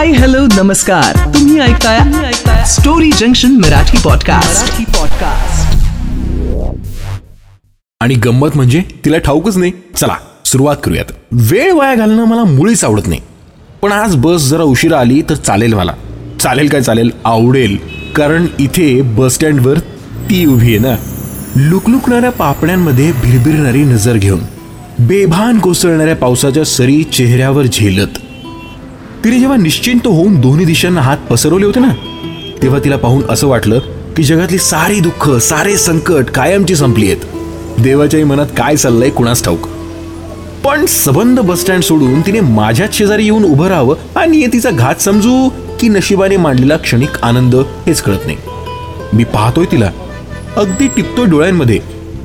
Hi hello नमस्कार तुम्ही ऐकताय ऐकताय story junction Marathi podcast podcast आणि गंमत म्हणजे तिला ठाऊकच नाही. चला सुरुवात करूयात. वेळ वाया घालणं मला मुळीच आवडत नाही. पण आज बस जरा उशिरा आली तर चालेल मला. चालेल काय चालेल? आवडेल. कारण इथे बस स्टँडवर ती उभी आहे ना. लुकलुकणाऱ्या पापण्यांमध्ये भिरभिरणारी नजर घेऊन बेभान कोसळणाऱ्या पावसाच्या सरी चेहऱ्यावर झेलत. तिने जेव्हा निश्चिंत होऊन दोन्ही दिशांना हात पसरवले होते ना तेव्हा तिला पाहून असं वाटलं की जगातली सारी दुःख सारे संकट कायमची संपली आहेत. देवाच्याही मनात काय चाललंय कुणास ठाऊक? पण सबंध बस स्टँड सोडून तिने माझ्याच शेजारी येऊन उभं राहावं आणि तिचा घात समजू की नशिबाने मांडलेला क्षणिक आनंद हेच कळत नाही. मी पाहतोय तिला. अगदी टिपतोय डोळ्यांमध्ये.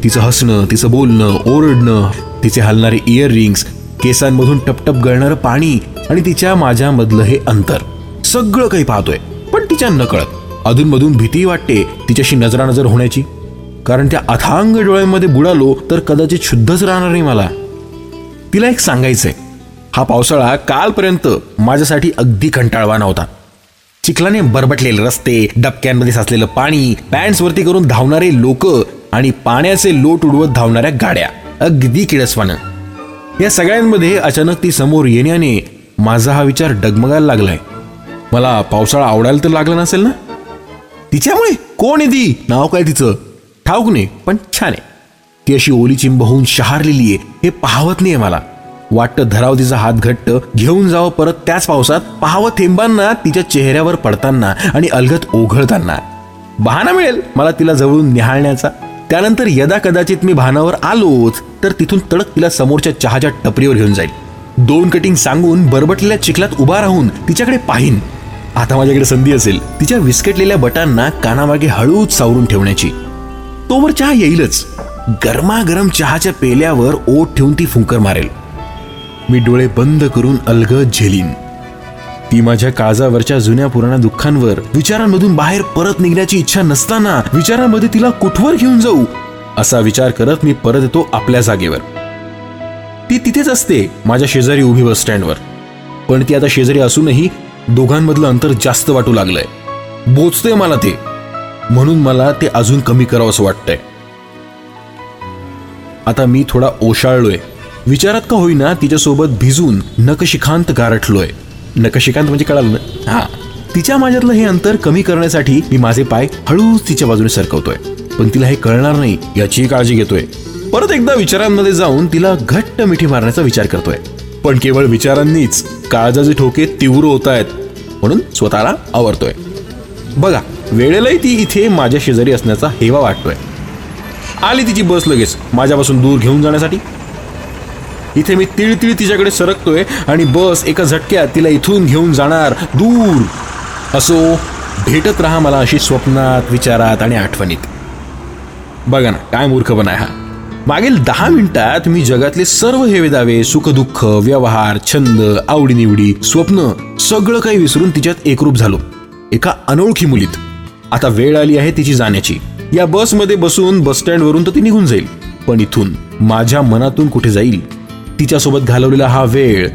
तिचं हसणं तिचं बोलणं ओरडणं तिचे हलणारे इयर रिंग्स केसांमधून टपटप गळणारं पाणी आणि तिच्या माझ्यामधलं हे अंतर. सगळं काही पाहतोय पण तिच्या नकळत. अधूनमधून भीती वाटते तिच्याशी नजरानजर होण्याची. कारण त्या अथांग डोळ्यांमध्ये बुडालो तर कदाचित शुद्धच राहणार नाही मला. तिला एक सांगायचंय. हा पावसाळा कालपर्यंत माझ्यासाठी अगदी कंटाळवा नव्हता चिखलाने बरबटलेले रस्ते डबक्यांमध्ये साचलेलं पाणी पॅन्ट्सवरती करून धावणारे लोक आणि पाण्याचे लोट उडवत धावणाऱ्या गाड्या. अगदी किळसवानं या सगळ्यांमध्ये अचानक ती समोर येण्याने माझा हा विचार डगमगायला लागलाय. मला पावसाळा आवडायला तर लागला नसेल ना? तिच्यामुळे? कोण आहे ती? नाव काय तिचं? ठाऊक नाही पण छान आहे. ती अशी ओली चिंब होऊन शहारलेली आहे. हे पाहवत नाहीये मला. वाटतं धराव तिचा हात घट्ट घेऊन जावं परत त्याच पावसात पाहावं थेंबांना तिच्या चेहऱ्यावर पडताना आणि अलगत ओघळताना. बहाना मिळेल मला तिला जवळून निहाळण्याचा. त्यानंतर यदा कदाचित मी भानावर आलोच तर तिथून तडक तिला समोरच्या चहाच्या टपरीवर घेऊन जाईल. दोन कटिंग सांगून बरबटलेल्या चिखलात उभा राहून तिच्याकडे पाहीन. आता माझ्याकडे संधी असेल तिच्या विस्कटलेल्या बटांना कानामागे हळूच सावरून ठेवण्याची. तोवर चहा येईलच. गरमागरम चहाच्या पेल्यावर ओठ ठेवून ती फुंकर मारेल. मी डोळे बंद करून अलगद झेलीन. ती माझ्या काळजावरच्या जुन्या पुराण्या दुःखांवर विचारांमधून बाहेर परत निघण्याची इच्छा नसताना विचारांमध्ये तिला कुठवर घेऊन जाऊ असा विचार करत मी परत येतो आपल्या जागेवर. ती तिथेच असते माझ्या शेजारी उभी बस स्टँडवर. पण ती आता शेजारी असूनही दोघांमधलं अंतर जास्त वाटू लागलंय. बोचतंय मला ते. म्हणून मला ते अजून कमी करावं असं वाटतंय. आता मी थोडा ओशाळलोय. विचारात का होईना तिच्यासोबत भिजून नकशिखांत गारठलोय. नकशिकांत म्हणजे कळालं ना? हा. तिच्या माझ्यातलं हे अंतर कमी करण्यासाठी मी माझे पाय हळूच तिच्या बाजूने सरकवतोय. पण तिला हे कळणार नाही याची काळजी घेतोय. परत एकदा विचारांमध्ये जाऊन तिला घट्ट मिठी मारण्याचा विचार करतोय. पण केवळ विचारांनीच काळजाचे ठोके तीव्र होत आहेत म्हणून स्वतःला आवरतोय. बघा वेळेलाही ती इथे माझ्या शेजारी असण्याचा हेवा वाटतोय. आली तिची बस लगेच माझ्यापासून दूर घेऊन जाण्यासाठी. इथे मी तिळतिळ तिच्याकडे सरकतोय आणि बस एका झटक्यात तिला इथून घेऊन जाणार. दूर. असो भेटत राहा मला अशी स्वप्नात विचारात आणि आठवणीत. बघा ना काय मूर्खपणा आहे हा. मागील दहा मिनिटात मी जगातले सर्व हेवेदावे सुखदुःख व्यवहार छंद आवडीनिवडी स्वप्न सगळं काही विसरून तिच्यात एकरूप झालो. एका अनोळखी मुलीत. आता वेळ आली आहे तिची जाण्याची. या बसमध्ये बसून बस स्टँडवरून तर ती निघून जाईल. पण इथून माझ्या मनातून कुठे जाईल? तिच्यासोबत घालवलेला हा वेळ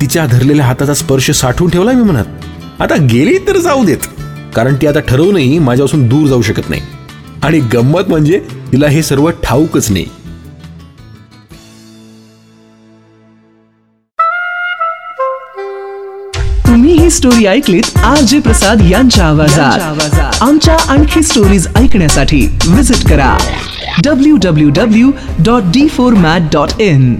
तिच्या धरलेल्या हाताचा स्पर्श साठवून ठेवलाय मी मनात आता गेली तर जाऊ देत. कारण ती आता ठरवूनही माझ्यापासून दूर जाऊ शकत नाही. आणि गंमत म्हणजे तिला हे सर्व ठाऊकच नाही. तुम्ही ही स्टोरी ऐकलीत आर जे प्रसाद यांच्या आवाजात. आमच्या आणखी स्टोरीज ऐकण्यासाठी विजिट करा. W W W dot D four mat dot in